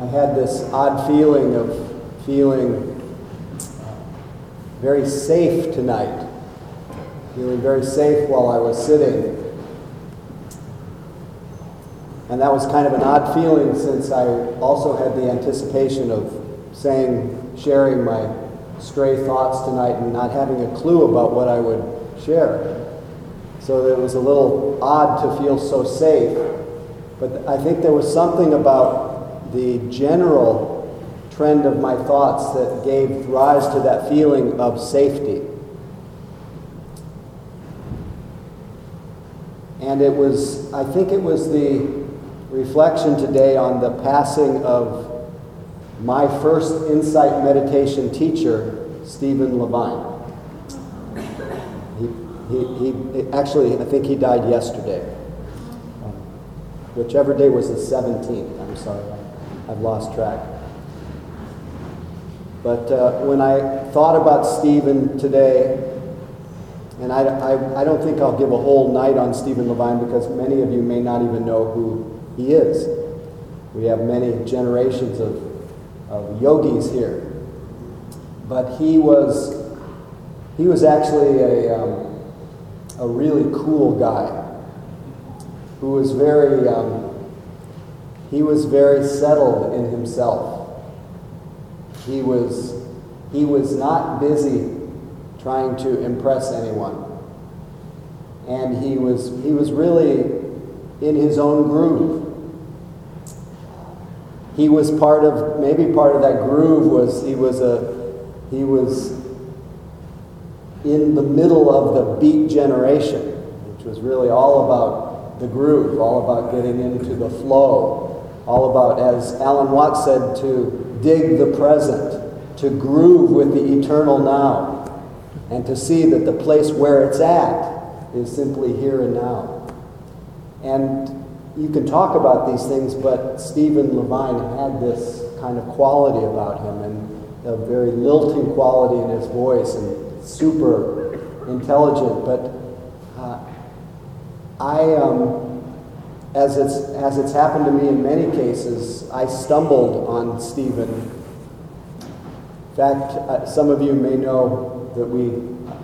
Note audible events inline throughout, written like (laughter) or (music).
I had this odd feeling of feeling very safe tonight, feeling very safe while I was sitting. And that was kind of an odd feeling since I also had the anticipation of saying, sharing my stray thoughts tonight and not having a clue about what I would share. So it was a little odd to feel so safe. But I think there was something about the general trend of my thoughts that gave rise to that feeling of safety. And it was, I think it was the reflection today on the passing of my first insight meditation teacher, Stephen Levine. He, he, he, actually, I think he died yesterday. Whichever day was the 17th. I'm sorry, I've lost track. But uh, when I thought about Stephen today, and I, I, I, don't think I'll give a whole night on Stephen Levine because many of you may not even know who he is. We have many generations of, of yogis here. But he was, he was actually a, um, a really cool guy who was very, um, he was very settled in himself. He was, he was not busy trying to impress anyone. And he was, he was really in his own groove. He was part of, maybe part of that groove was he was a, he was in the middle of the beat generation, which was really all about the groove, all about getting into the flow, all about, as Alan Watts said, to dig the present, to groove with the eternal now, and to see that the place where it's at is simply here and now. And you can talk about these things, but Stephen Levine had this kind of quality about him and a very lilting quality in his voice and super intelligent. But uh, I, um, as, it's, as it's happened to me in many cases, I stumbled on Stephen. In fact, uh, some of you may know that we,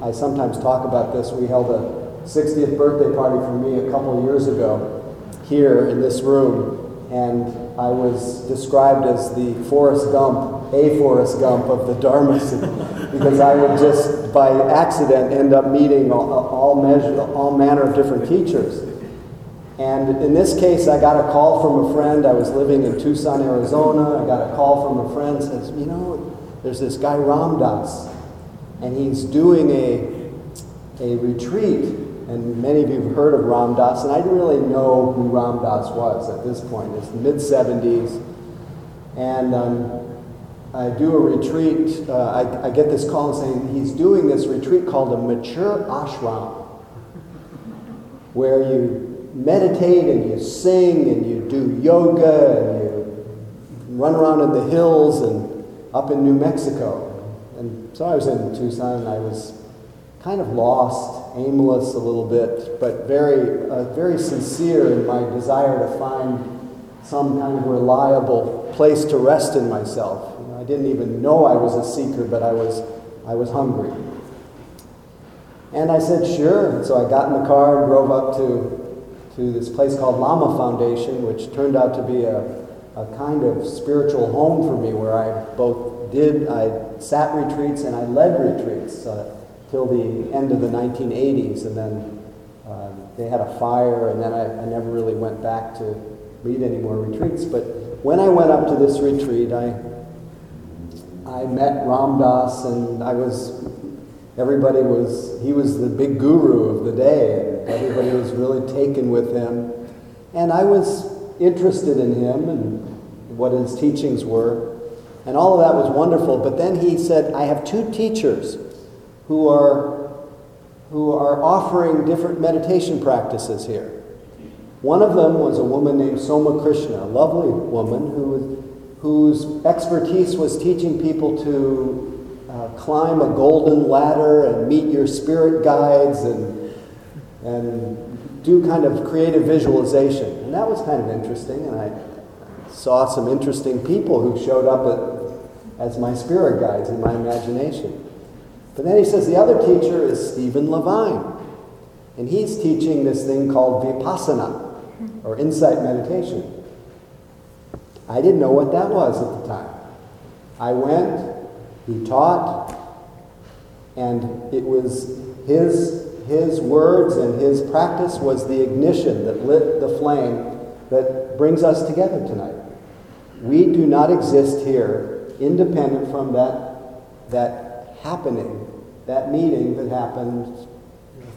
I sometimes talk about this. We held a 60th birthday party for me a couple years ago here in this room, and I was described as the Forrest Gump, a Forrest Gump of the Dharma (laughs) because I would just by accident end up meeting all, all, measure, all manner of different teachers. And in this case, I got a call from a friend. I was living in Tucson, Arizona. I got a call from a friend says, you know, there's this guy Ram Dass, and he's doing a, a retreat and many of you have heard of Ram Dass, and I didn't really know who Ram Dass was at this point. It's the mid 70s. And um, I do a retreat. Uh, I, I, get this call saying he's doing this retreat called a mature ashram, where you meditate and you sing and you do yoga and you run around in the hills and up in New Mexico. And so I was in Tucson and I was kind of lost aimless a little bit, but very, uh, very sincere in my desire to find some kind of reliable place to rest in myself. You know, I didn't even know I was a seeker, but I was, I was hungry. And I said, sure. And so I got in the car and drove up to, to this place called Lama Foundation, which turned out to be a, a kind of spiritual home for me where I both did, I sat retreats and I led retreats. Uh, till the end of the 1980s, and then uh, they had a fire, and then I, I, never really went back to lead any more retreats. But when I went up to this retreat, I I met Ram Dass, and I was everybody was he was the big guru of the day. Everybody was really taken with him, and I was interested in him and what his teachings were, and all of that was wonderful. But then he said, "I have two teachers." who are, who are offering different meditation practices here. One of them was a woman named Soma Krishna, a lovely woman who, whose expertise was teaching people to uh, climb a golden ladder and meet your spirit guides and, and do kind of creative visualization. And that was kind of interesting, and I saw some interesting people who showed up at, as my spirit guides in my imagination. But then he says the other teacher is Stephen Levine. And he's teaching this thing called Vipassana, or insight meditation. I didn't know what that was at the time. I went, he taught, and it was his, his words and his practice was the ignition that lit the flame that brings us together tonight. We do not exist here independent from that, that happening, that meeting that happened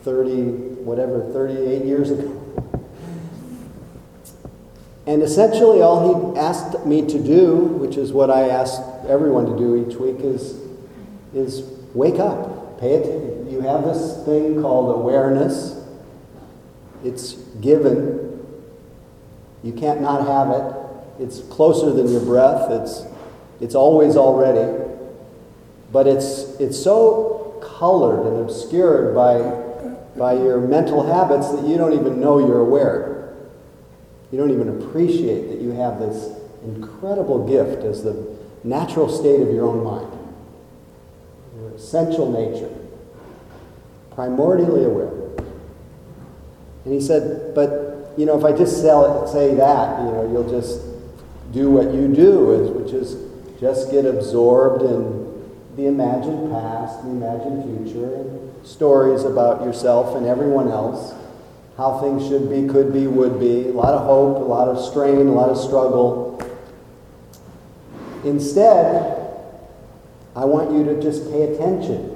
30, whatever, 38 years ago. And essentially, all he asked me to do, which is what I ask everyone to do each week, is, is wake up. Pay. You have this thing called awareness, it's given. You can't not have it. It's closer than your breath, it's, it's always already. But it's, it's so colored and obscured by, by your mental habits that you don't even know you're aware. You don't even appreciate that you have this incredible gift as the natural state of your own mind, essential nature, primordially aware. And he said, but, you know, if I just sell it, say that, you know, you'll just do what you do, which is just get absorbed in the imagined past, the imagined future, stories about yourself and everyone else how things should be, could be, would be. A lot of hope, a lot of strain, a lot of struggle. Instead, I want you to just pay attention.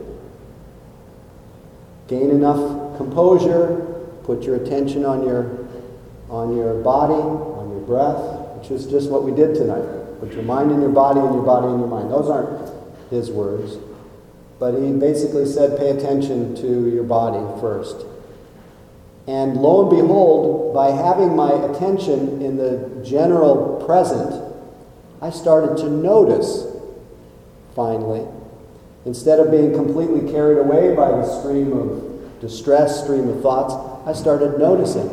Gain enough composure, put your attention on your on your body, on your breath, which is just what we did tonight. Put your mind in your body and your body in your mind. Those aren't his words. But he basically said pay attention to your body first. And lo and behold, by having my attention in the general present, I started to notice, finally. Instead of being completely carried away by the stream of distress, stream of thoughts, I started noticing.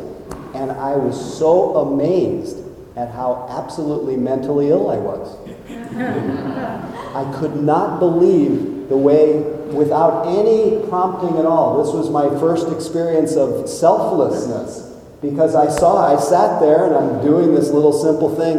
And I was so amazed at how absolutely mentally ill I was. (laughs) I could not believe the way without any prompting at all. This was my first experience of selflessness because I saw, I sat there and I'm doing this little simple thing,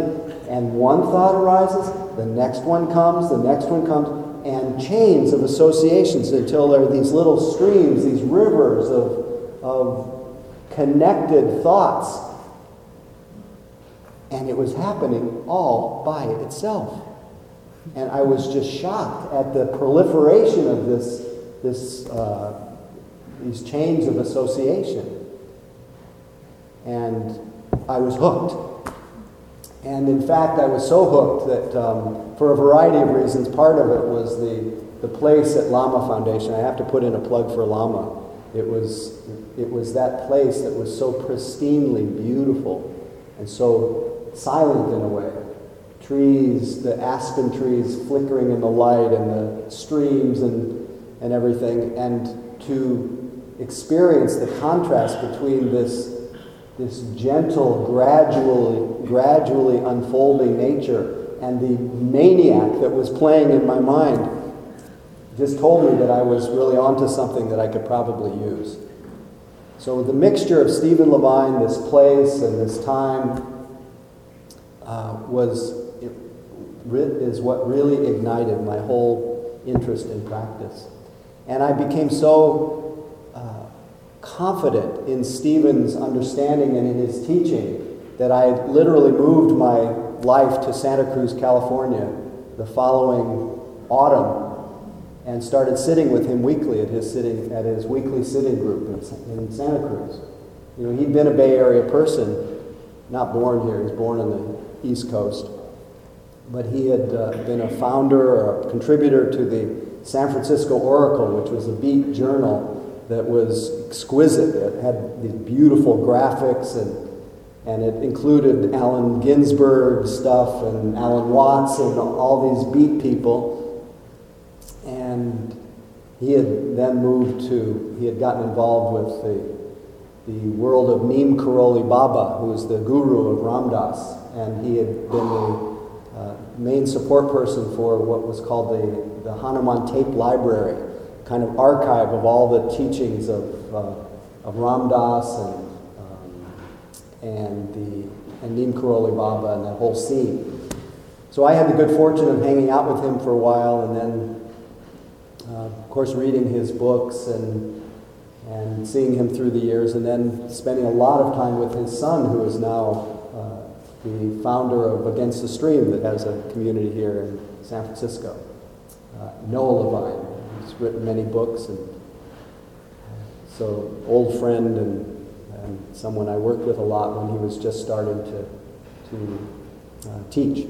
and one thought arises, the next one comes, the next one comes, and chains of associations until there are these little streams, these rivers of, of connected thoughts. And it was happening all by itself. And I was just shocked at the proliferation of this, this, uh, these chains of association. And I was hooked. And in fact, I was so hooked that um, for a variety of reasons, part of it was the, the place at Lama Foundation. I have to put in a plug for Lama. It was, it was that place that was so pristinely beautiful and so silent in a way trees, the aspen trees flickering in the light and the streams and, and everything, and to experience the contrast between this, this gentle, gradually, gradually unfolding nature and the maniac that was playing in my mind just told me that I was really onto something that I could probably use. So the mixture of Stephen Levine, this place and this time, uh, was is what really ignited my whole interest in practice. And I became so confident in Stephen's understanding and in his teaching that I literally moved my life to Santa Cruz, California the following autumn and started sitting with him weekly at his sitting at his weekly sitting group in, in Santa Cruz. You know, he'd been a Bay Area person, not born here. He was born on the East Coast but he had uh, been a founder or a contributor to the San Francisco Oracle, which was a beat journal that was exquisite. It had these beautiful graphics and and it included Allen Ginsberg stuff and Alan Watts and all these beat people. And he had then moved to, he had gotten involved with the, the world of Neem Karoli Baba, who was the guru of Ram Dass. And he had been the uh, main support person for what was called the, the Hanuman Tape Library, kind of archive of all the teachings of, uh, of Ram Dass and, um, and, the, and Neem Karoli Baba and that whole scene. So I had the good fortune of hanging out with him for a while and then, uh, of course, reading his books and and seeing him through the years, and then spending a lot of time with his son, who is now uh, the founder of Against the Stream, that has a community here in San Francisco. Uh, Noah Levine, he's written many books, and so old friend and, and someone I worked with a lot when he was just starting to, to uh, teach.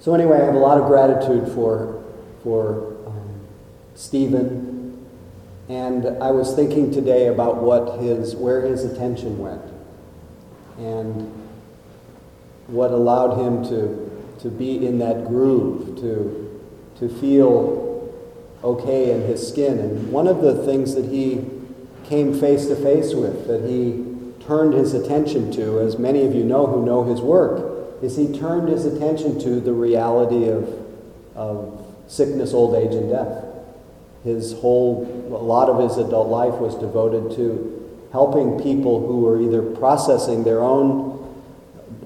So anyway, I have a lot of gratitude for, for Stephen, and I was thinking today about what his, where his attention went and what allowed him to, to be in that groove, to, to feel okay in his skin. And one of the things that he came face to face with, that he turned his attention to, as many of you know who know his work, is he turned his attention to the reality of, of sickness, old age, and death. His whole, a lot of his adult life was devoted to helping people who were either processing their own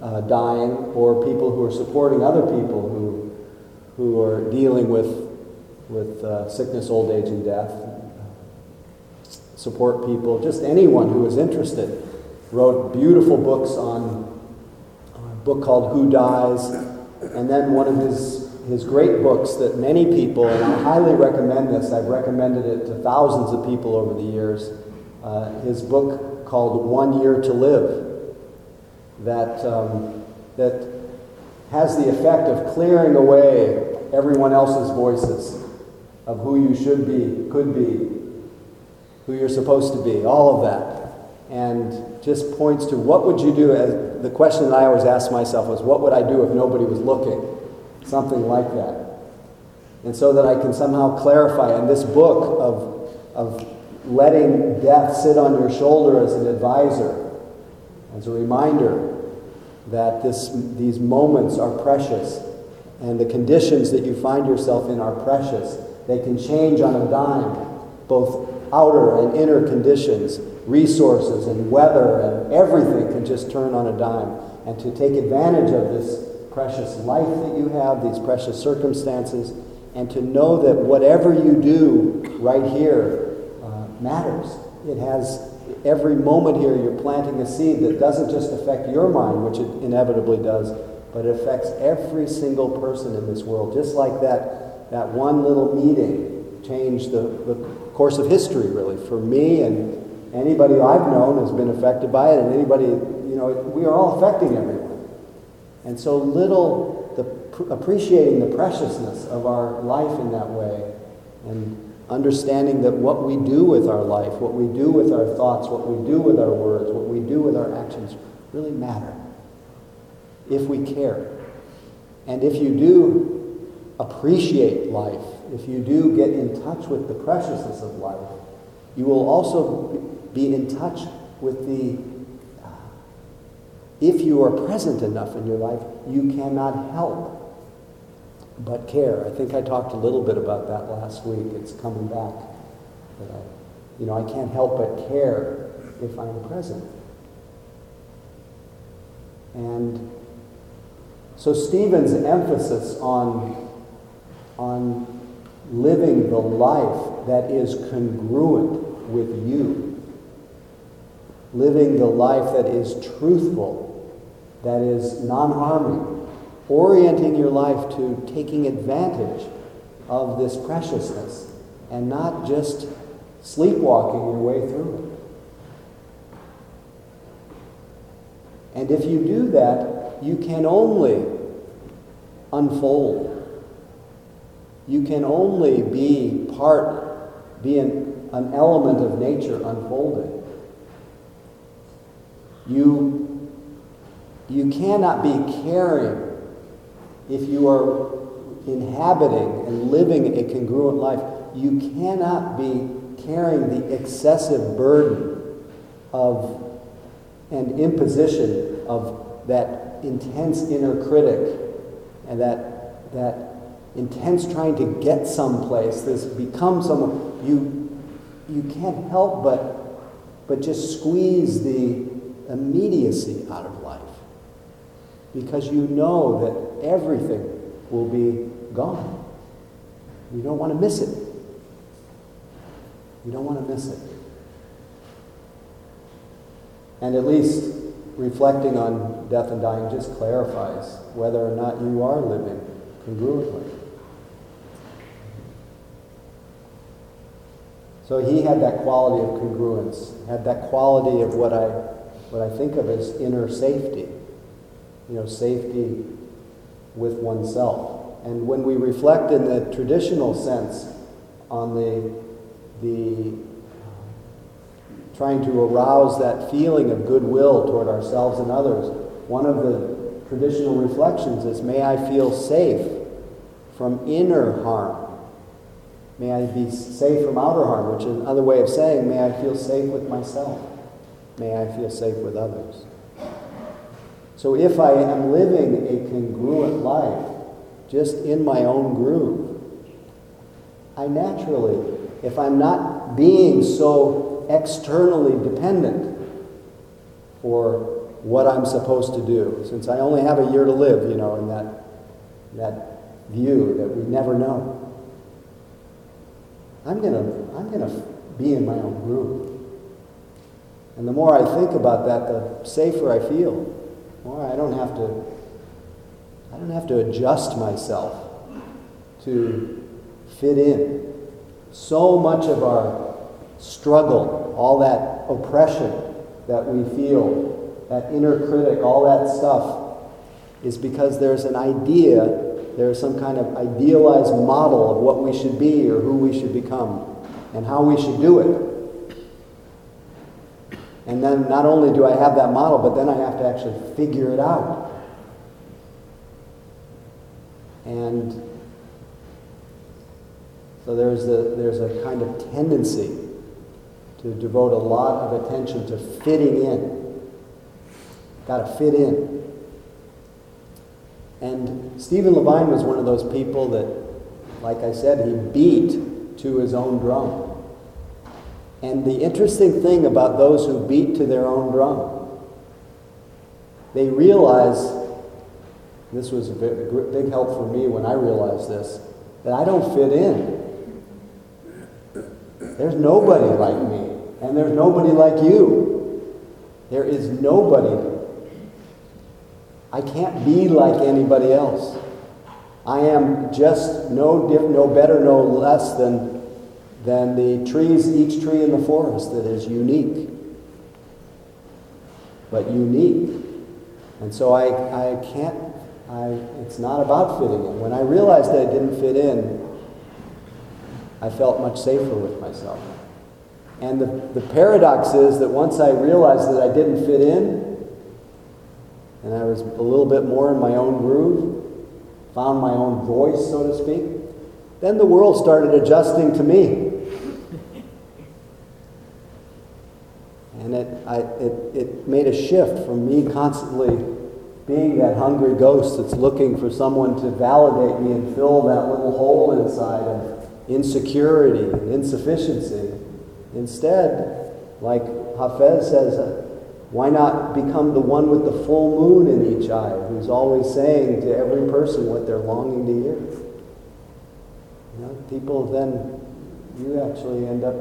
uh, dying or people who are supporting other people who, who are dealing with, with uh, sickness, old age, and death. Support people, just anyone who is interested. Wrote beautiful books on a book called Who Dies, and then one of his his great books that many people, and I highly recommend this, I've recommended it to thousands of people over the years. Uh, his book called One Year to Live, that, um, that has the effect of clearing away everyone else's voices of who you should be, could be, who you're supposed to be, all of that. And just points to what would you do, as the question that I always ask myself was, what would I do if nobody was looking? something like that. And so that I can somehow clarify in this book of, of letting death sit on your shoulder as an advisor, as a reminder that this, these moments are precious and the conditions that you find yourself in are precious. They can change on a dime, both outer and inner conditions, resources and weather and everything can just turn on a dime. And to take advantage of this precious life that you have, these precious circumstances, and to know that whatever you do right here uh, matters. It has every moment here you're planting a seed that doesn't just affect your mind, which it inevitably does, but it affects every single person in this world. Just like that, that one little meeting changed the, the course of history, really, for me and anybody I've known has been affected by it, and anybody, you know, we are all affecting everyone. And so little the, appreciating the preciousness of our life in that way and understanding that what we do with our life, what we do with our thoughts, what we do with our words, what we do with our actions really matter if we care. And if you do appreciate life, if you do get in touch with the preciousness of life, you will also be in touch with the uh, if you are present enough in your life, you cannot help but care. I think I talked a little bit about that last week. It's coming back. I, you know, I can't help but care if I'm present. And so Stephen's emphasis on, on living the life that is congruent with you, living the life that is truthful that is non harming, orienting your life to taking advantage of this preciousness and not just sleepwalking your way through it. And if you do that, you can only unfold. You can only be part, be an, an element of nature unfolding. You you cannot be caring if you are inhabiting and living a congruent life. You cannot be carrying the excessive burden of an imposition of that intense inner critic and that, that intense trying to get someplace, this become someone, you, you can't help but, but just squeeze the immediacy out of life. Because you know that everything will be gone. You don't want to miss it. You don't want to miss it. And at least reflecting on death and dying just clarifies whether or not you are living congruently. So he had that quality of congruence, had that quality of what I, what I think of as inner safety. You know, safety with oneself. And when we reflect in the traditional sense on the, the trying to arouse that feeling of goodwill toward ourselves and others, one of the traditional reflections is, may I feel safe from inner harm May I be safe from outer harm, which is another way of saying, may I feel safe with myself. May I feel safe with others. So if I am living a congruent life, just in my own groove, I naturally, if I'm not being so externally dependent for what I'm supposed to do, since I only have a year to live, you know, in that, that view that we never know. I'm going to I'm to be in my own groove. And the more I think about that, the safer I feel. The more I don't have to I don't have to adjust myself to fit in. So much of our struggle, all that oppression that we feel, that inner critic, all that stuff, is because there's an idea there's some kind of idealized model of what we should be or who we should become and how we should do it. And then not only do I have that model, but then I have to actually figure it out. And so there's a, there's a kind of tendency to devote a lot of attention to fitting in. Got to fit in. And Stephen Levine was one of those people that, like I said, he beat to his own drum. And the interesting thing about those who beat to their own drum, they realize, this was a big help for me when I realized this, that I don't fit in. There's nobody like me, and there's nobody like you. There is nobody I can't be like anybody else. I am just no, diff, no better, no less than, than the trees, each tree in the forest that is unique. But unique. And so I, I can't, I, it's not about fitting in. When I realized that I didn't fit in, I felt much safer with myself. And the, the paradox is that once I realized that I didn't fit in, and I was a little bit more in my own groove, found my own voice, so to speak, then the world started adjusting to me. And it, I, it, it made a shift from me constantly being that hungry ghost that's looking for someone to validate me and fill that little hole inside of insecurity and insufficiency. Instead, like Hafez says, uh, why not become the one with the full moon in each eye, who's always saying to every person what they're longing to hear? You know, people then, you actually end up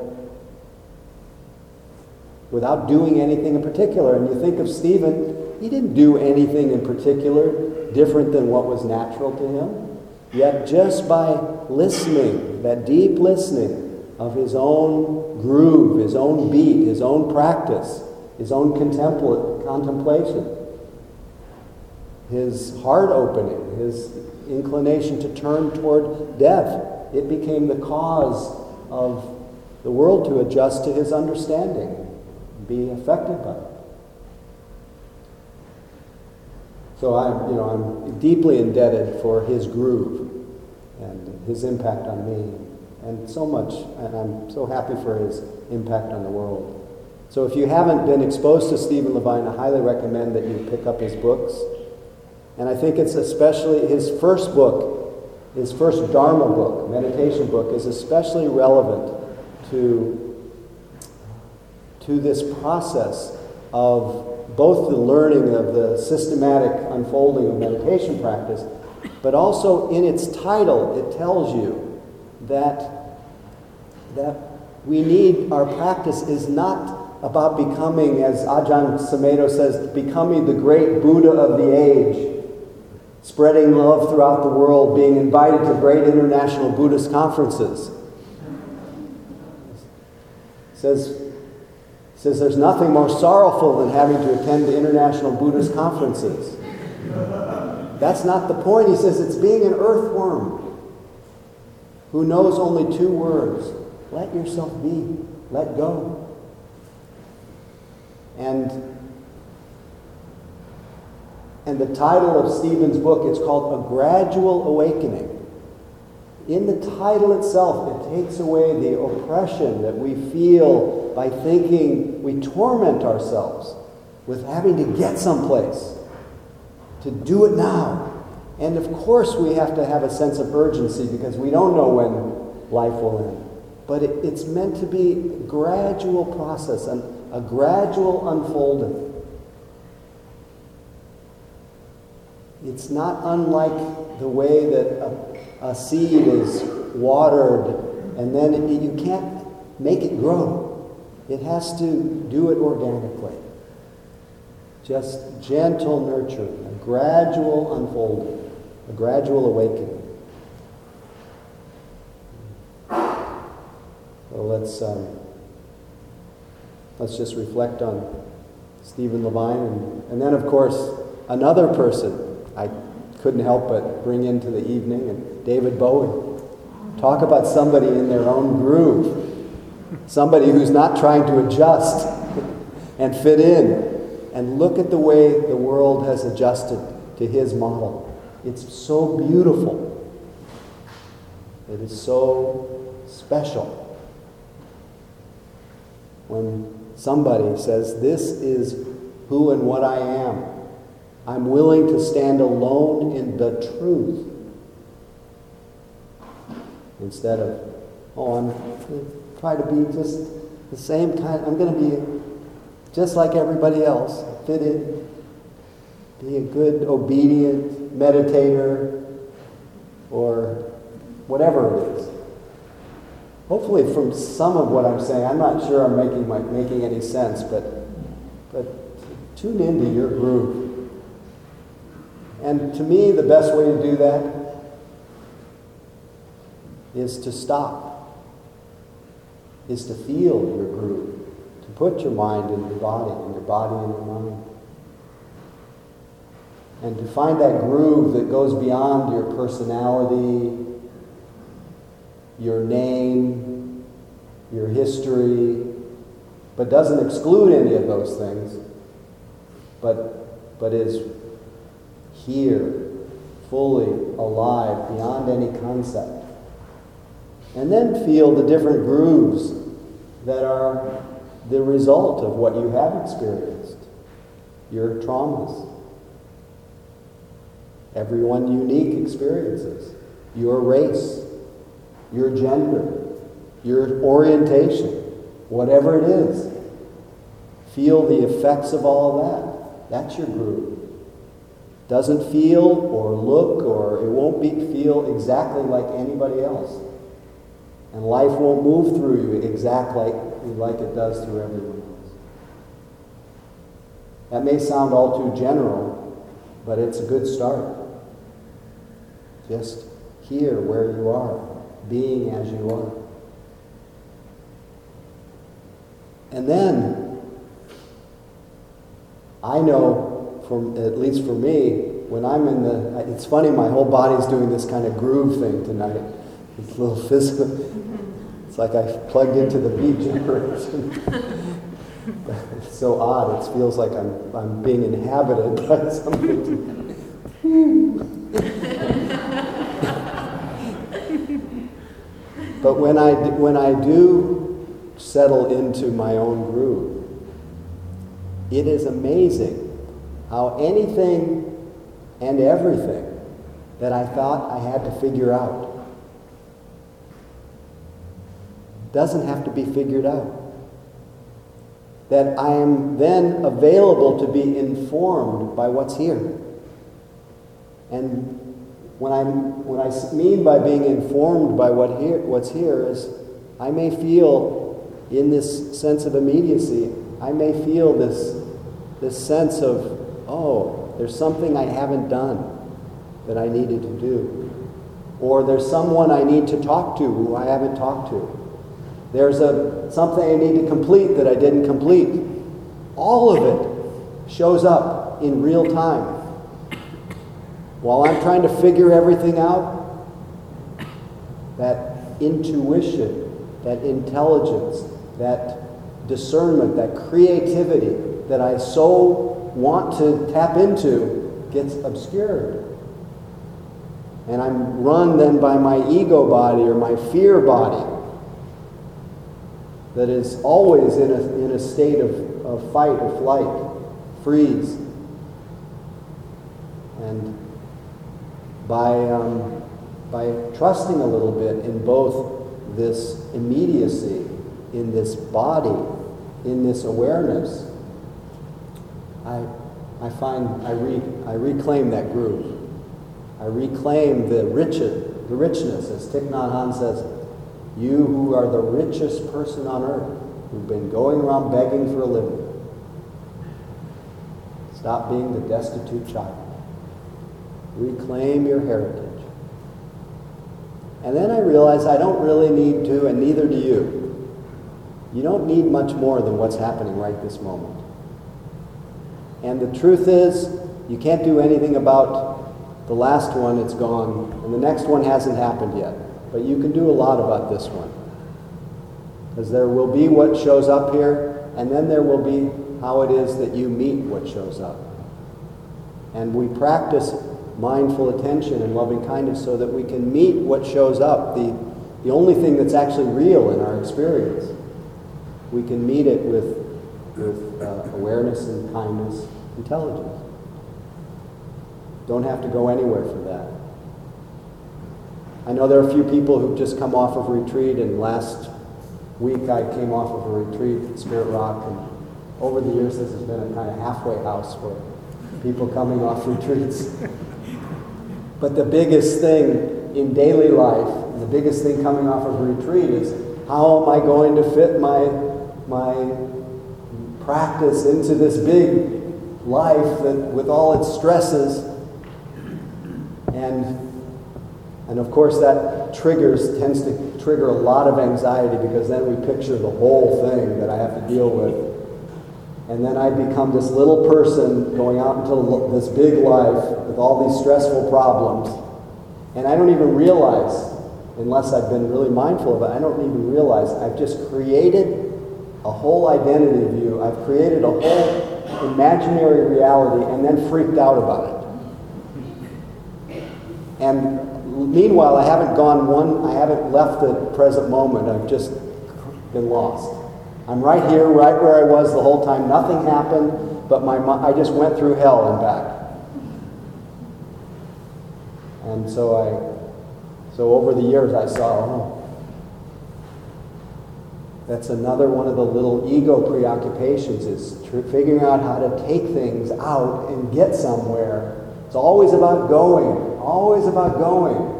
without doing anything in particular. And you think of Stephen, he didn't do anything in particular different than what was natural to him. Yet just by listening, that deep listening of his own groove, his own beat, his own practice, his own contemplation, his heart opening, his inclination to turn toward death. It became the cause of the world to adjust to his understanding, be affected by it. So I'm, you know, I'm deeply indebted for his groove and his impact on me, and so much, and I'm so happy for his impact on the world. So if you haven't been exposed to Stephen Levine, I highly recommend that you pick up his books. And I think it's especially his first book, his first Dharma book, meditation book, is especially relevant to, to this process of both the learning of the systematic unfolding of meditation practice, but also in its title, it tells you that, that we need, our practice is not about becoming, as Ajahn Sumedho says, becoming the great Buddha of the age, spreading love throughout the world, being invited to great international Buddhist conferences. Says, says there's nothing more sorrowful than having to attend the international Buddhist conferences. That's not the point. He says it's being an earthworm who knows only two words let yourself be, let go. And, and the title of Stephen's book is called A Gradual Awakening. In the title itself, it takes away the oppression that we feel by thinking we torment ourselves with having to get someplace, to do it now. And of course, we have to have a sense of urgency because we don't know when life will end. But it, it's meant to be a gradual process, and a gradual unfolding. It's not unlike the way that a, a seed is watered and then it, you can't make it grow. It has to do it organically. Just gentle nurturing, a gradual unfolding, a gradual awakening. So let's, um, let's just reflect on Stephen Levine. And, and then, of course, another person I couldn't help but bring into the evening, and David Bowie. Talk about somebody in their own groove. Somebody who's not trying to adjust and fit in. And look at the way the world has adjusted to his model. It's so beautiful. It is so special. When somebody says, This is who and what I am, I'm willing to stand alone in the truth. Instead of, oh, I'm trying to be just the same kind, I'm going to be just like everybody else, fit in, be a good, obedient meditator, or whatever it is. Hopefully, from some of what I'm saying, I'm not sure I'm making, my, making any sense, but, but tune into your groove. And to me, the best way to do that is to stop, is to feel your groove, to put your mind in your body, and your body in your mind. And to find that groove that goes beyond your personality, your name, your history, but doesn't exclude any of those things, but, but is here, fully alive, beyond any concept. And then feel the different grooves that are the result of what you have experienced, your traumas. Everyone unique experiences, your race, your gender, your orientation, whatever it is. Feel the effects of all that. That's your group. Doesn't feel or look or it won't be, feel exactly like anybody else. And life won't move through you exactly like it does through everyone else. That may sound all too general, but it's a good start. Just here where you are being as you are. And then, I know, from at least for me, when I'm in the, it's funny, my whole body's doing this kind of groove thing tonight. It's a little physical. It's like I've plugged into the beat generation. it's (laughs) so odd. It feels like I'm, I'm being inhabited by something. (laughs) But when I, when I do settle into my own groove, it is amazing how anything and everything that I thought I had to figure out doesn't have to be figured out. That I am then available to be informed by what's here. And when I, when I mean by being informed by what here, what's here is I may feel in this sense of immediacy, I may feel this, this sense of, oh, there's something I haven't done that I needed to do. Or there's someone I need to talk to who I haven't talked to. There's a, something I need to complete that I didn't complete. All of it shows up in real time. While I'm trying to figure everything out, that intuition, that intelligence, that discernment, that creativity that I so want to tap into gets obscured. And I'm run then by my ego body or my fear body that is always in a, in a state of, of fight or flight, freeze. And by, um, by trusting a little bit in both this immediacy, in this body, in this awareness, I, I find I, re, I reclaim that groove. I reclaim the, rich, the richness, as Thich Nhat Hanh says, you who are the richest person on earth, who've been going around begging for a living. Stop being the destitute child. Reclaim your heritage. And then I realized I don't really need to, and neither do you. You don't need much more than what's happening right this moment. And the truth is, you can't do anything about the last one, it's gone, and the next one hasn't happened yet. But you can do a lot about this one. Because there will be what shows up here, and then there will be how it is that you meet what shows up. And we practice mindful attention and loving kindness so that we can meet what shows up, the, the only thing that's actually real in our experience. We can meet it with, with uh, awareness and kindness, intelligence. Don't have to go anywhere for that. I know there are a few people who've just come off of retreat, and last week I came off of a retreat at Spirit Rock, and over the years this has been a kind of halfway house for people coming off (laughs) retreats. But the biggest thing in daily life, the biggest thing coming off of retreat is how am I going to fit my, my practice into this big life that with all its stresses and, and of course, that triggers, tends to trigger a lot of anxiety because then we picture the whole thing that I have to deal with. And then I become this little person going out into this big life with all these stressful problems. And I don't even realize, unless I've been really mindful of it, I don't even realize I've just created a whole identity view. I've created a whole imaginary reality and then freaked out about it. And meanwhile, I haven't gone one, I haven't left the present moment. I've just been lost. I'm right here, right where I was the whole time. Nothing happened, but my, I just went through hell and back. And so I, so over the years, I saw, oh, that's another one of the little ego preoccupations is tr- figuring out how to take things out and get somewhere. It's always about going. Always about going.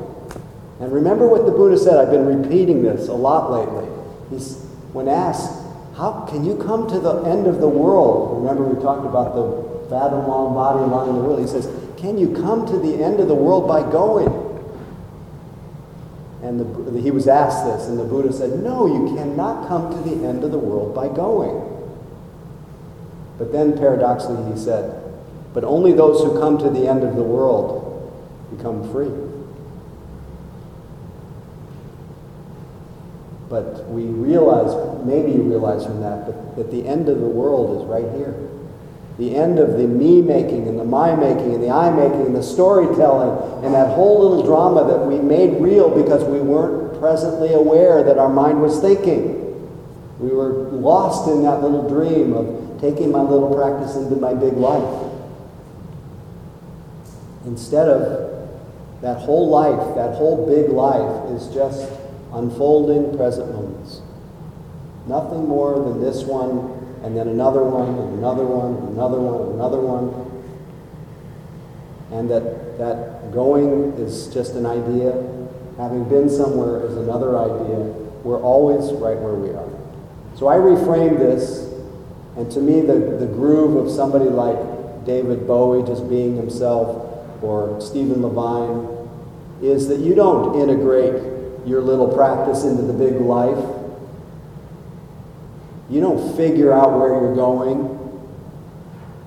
And remember what the Buddha said. I've been repeating this a lot lately. He's, when asked, How can you come to the end of the world? Remember, we talked about the fathom long body lying the world. He says, Can you come to the end of the world by going? And the, he was asked this, and the Buddha said, No, you cannot come to the end of the world by going. But then, paradoxically, he said, But only those who come to the end of the world become free. But we realize, maybe you realize from that, but that the end of the world is right here. The end of the me making and the my making and the I making and the storytelling and that whole little drama that we made real because we weren't presently aware that our mind was thinking. We were lost in that little dream of taking my little practice into my big life. Instead of that whole life, that whole big life is just unfolding present moments. Nothing more than this one, and then another one, and another one, and another one, and another one. And that, that going is just an idea. Having been somewhere is another idea. We're always right where we are. So I reframe this, and to me, the, the groove of somebody like David Bowie just being himself, or Stephen Levine, is that you don't integrate your little practice into the big life. You don't figure out where you're going.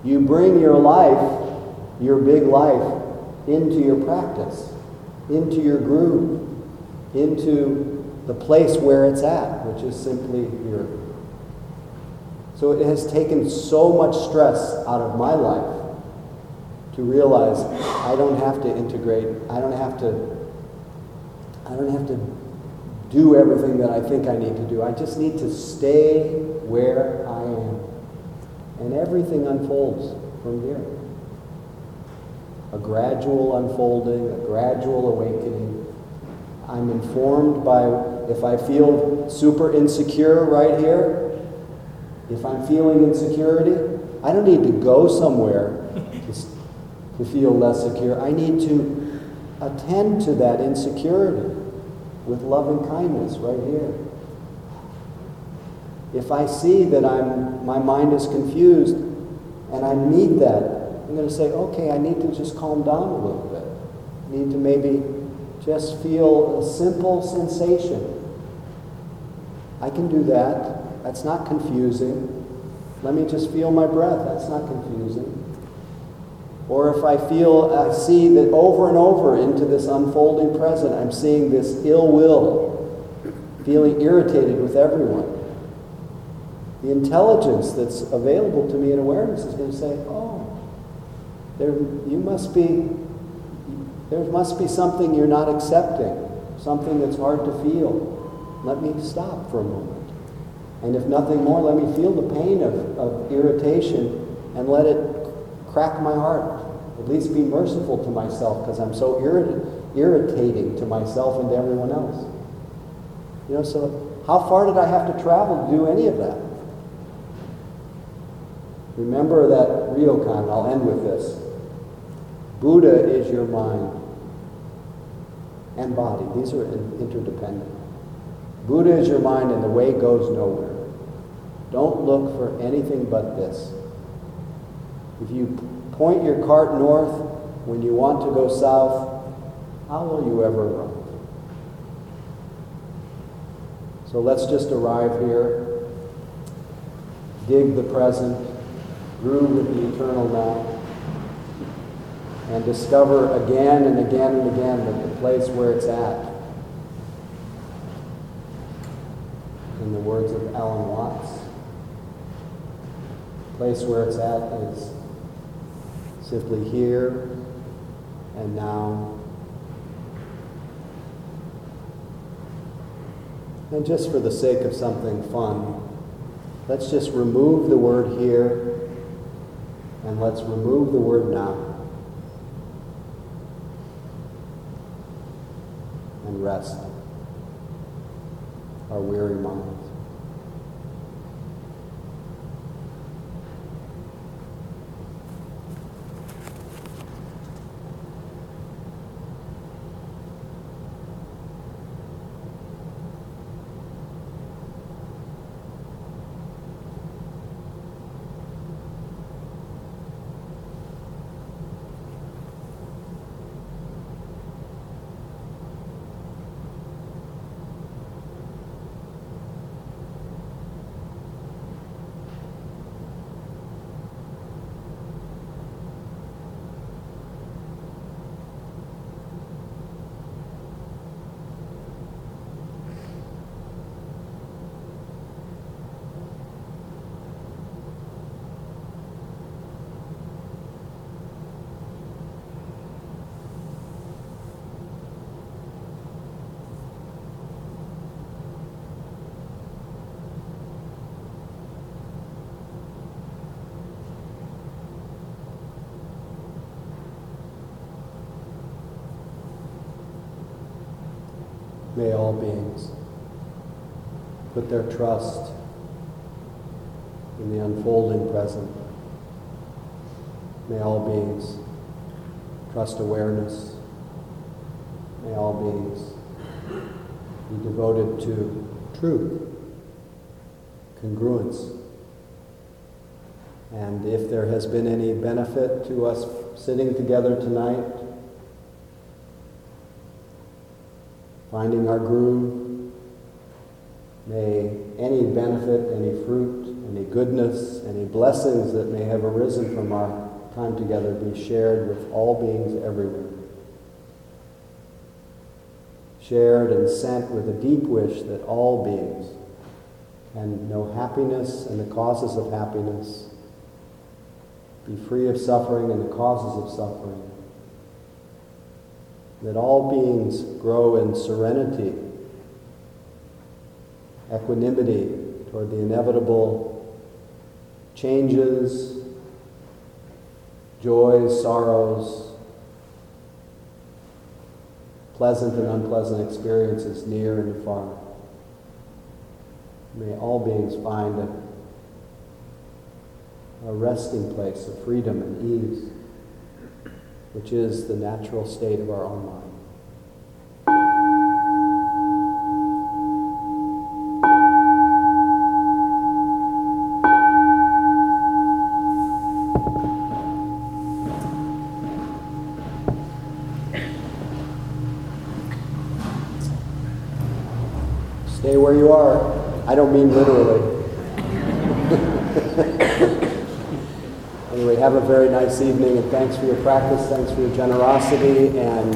You bring your life, your big life, into your practice, into your groove, into the place where it's at, which is simply here. So it has taken so much stress out of my life to realize I don't have to integrate, I don't have to I don't have to do everything that I think I need to do. I just need to stay where I am. And everything unfolds from here. A gradual unfolding, a gradual awakening. I'm informed by if I feel super insecure right here, if I'm feeling insecurity, I don't need to go somewhere to, to feel less secure. I need to attend to that insecurity with loving kindness right here. If I see that I'm, my mind is confused and I need that, I'm going to say, okay, I need to just calm down a little bit. I need to maybe just feel a simple sensation. I can do that. That's not confusing. Let me just feel my breath. That's not confusing. Or if I feel, I see that over and over into this unfolding present, I'm seeing this ill will, feeling irritated with everyone. The intelligence that's available to me in awareness is going to say, oh, there, you must be, there must be something you're not accepting, something that's hard to feel. Let me stop for a moment. And if nothing more, let me feel the pain of, of irritation and let it crack my heart. At least be merciful to myself because I'm so irrit- irritating to myself and to everyone else. You know, so how far did I have to travel to do any of that? Remember that Ryokan, I'll end with this. Buddha is your mind and body. These are interdependent. Buddha is your mind and the way goes nowhere. Don't look for anything but this. If you point your cart north when you want to go south, how will you ever arrive? So let's just arrive here, dig the present, groove with the eternal now, and discover again and again and again that the place where it's at, in the words of Alan Watts, the place where it's at is simply here and now. And just for the sake of something fun, let's just remove the word here and let's remove the word now. And rest our weary minds. May all beings put their trust in the unfolding present. May all beings trust awareness. May all beings be devoted to truth, congruence. And if there has been any benefit to us sitting together tonight, finding our groove, may any benefit, any fruit, any goodness, any blessings that may have arisen from our time together be shared with all beings everywhere. Shared and sent with a deep wish that all beings can know happiness and the causes of happiness, be free of suffering and the causes of suffering, that all beings grow in serenity, equanimity toward the inevitable changes, joys, sorrows, pleasant and unpleasant experiences near and far. May all beings find a, a resting place of freedom and ease, which is the natural state of our own mind. Stay where you are. I don't mean literally. anyway, have a very nice evening, and thanks for your practice. Thanks for your generosity. And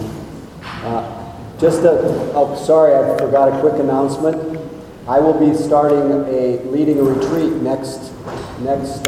uh, just a, oh, sorry, I forgot a quick announcement. I will be starting a leading a retreat next next.